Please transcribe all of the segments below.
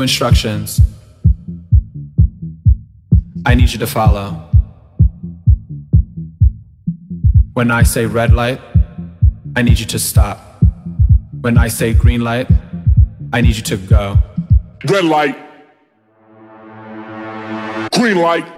instructions I need you to follow. When I say red light, I need you to stop. When I say green light, I need you to go. Red light. Green light.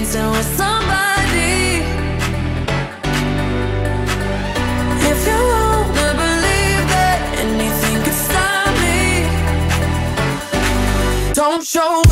dancing with somebody. If you wanna believe that anything could stop me, don't show.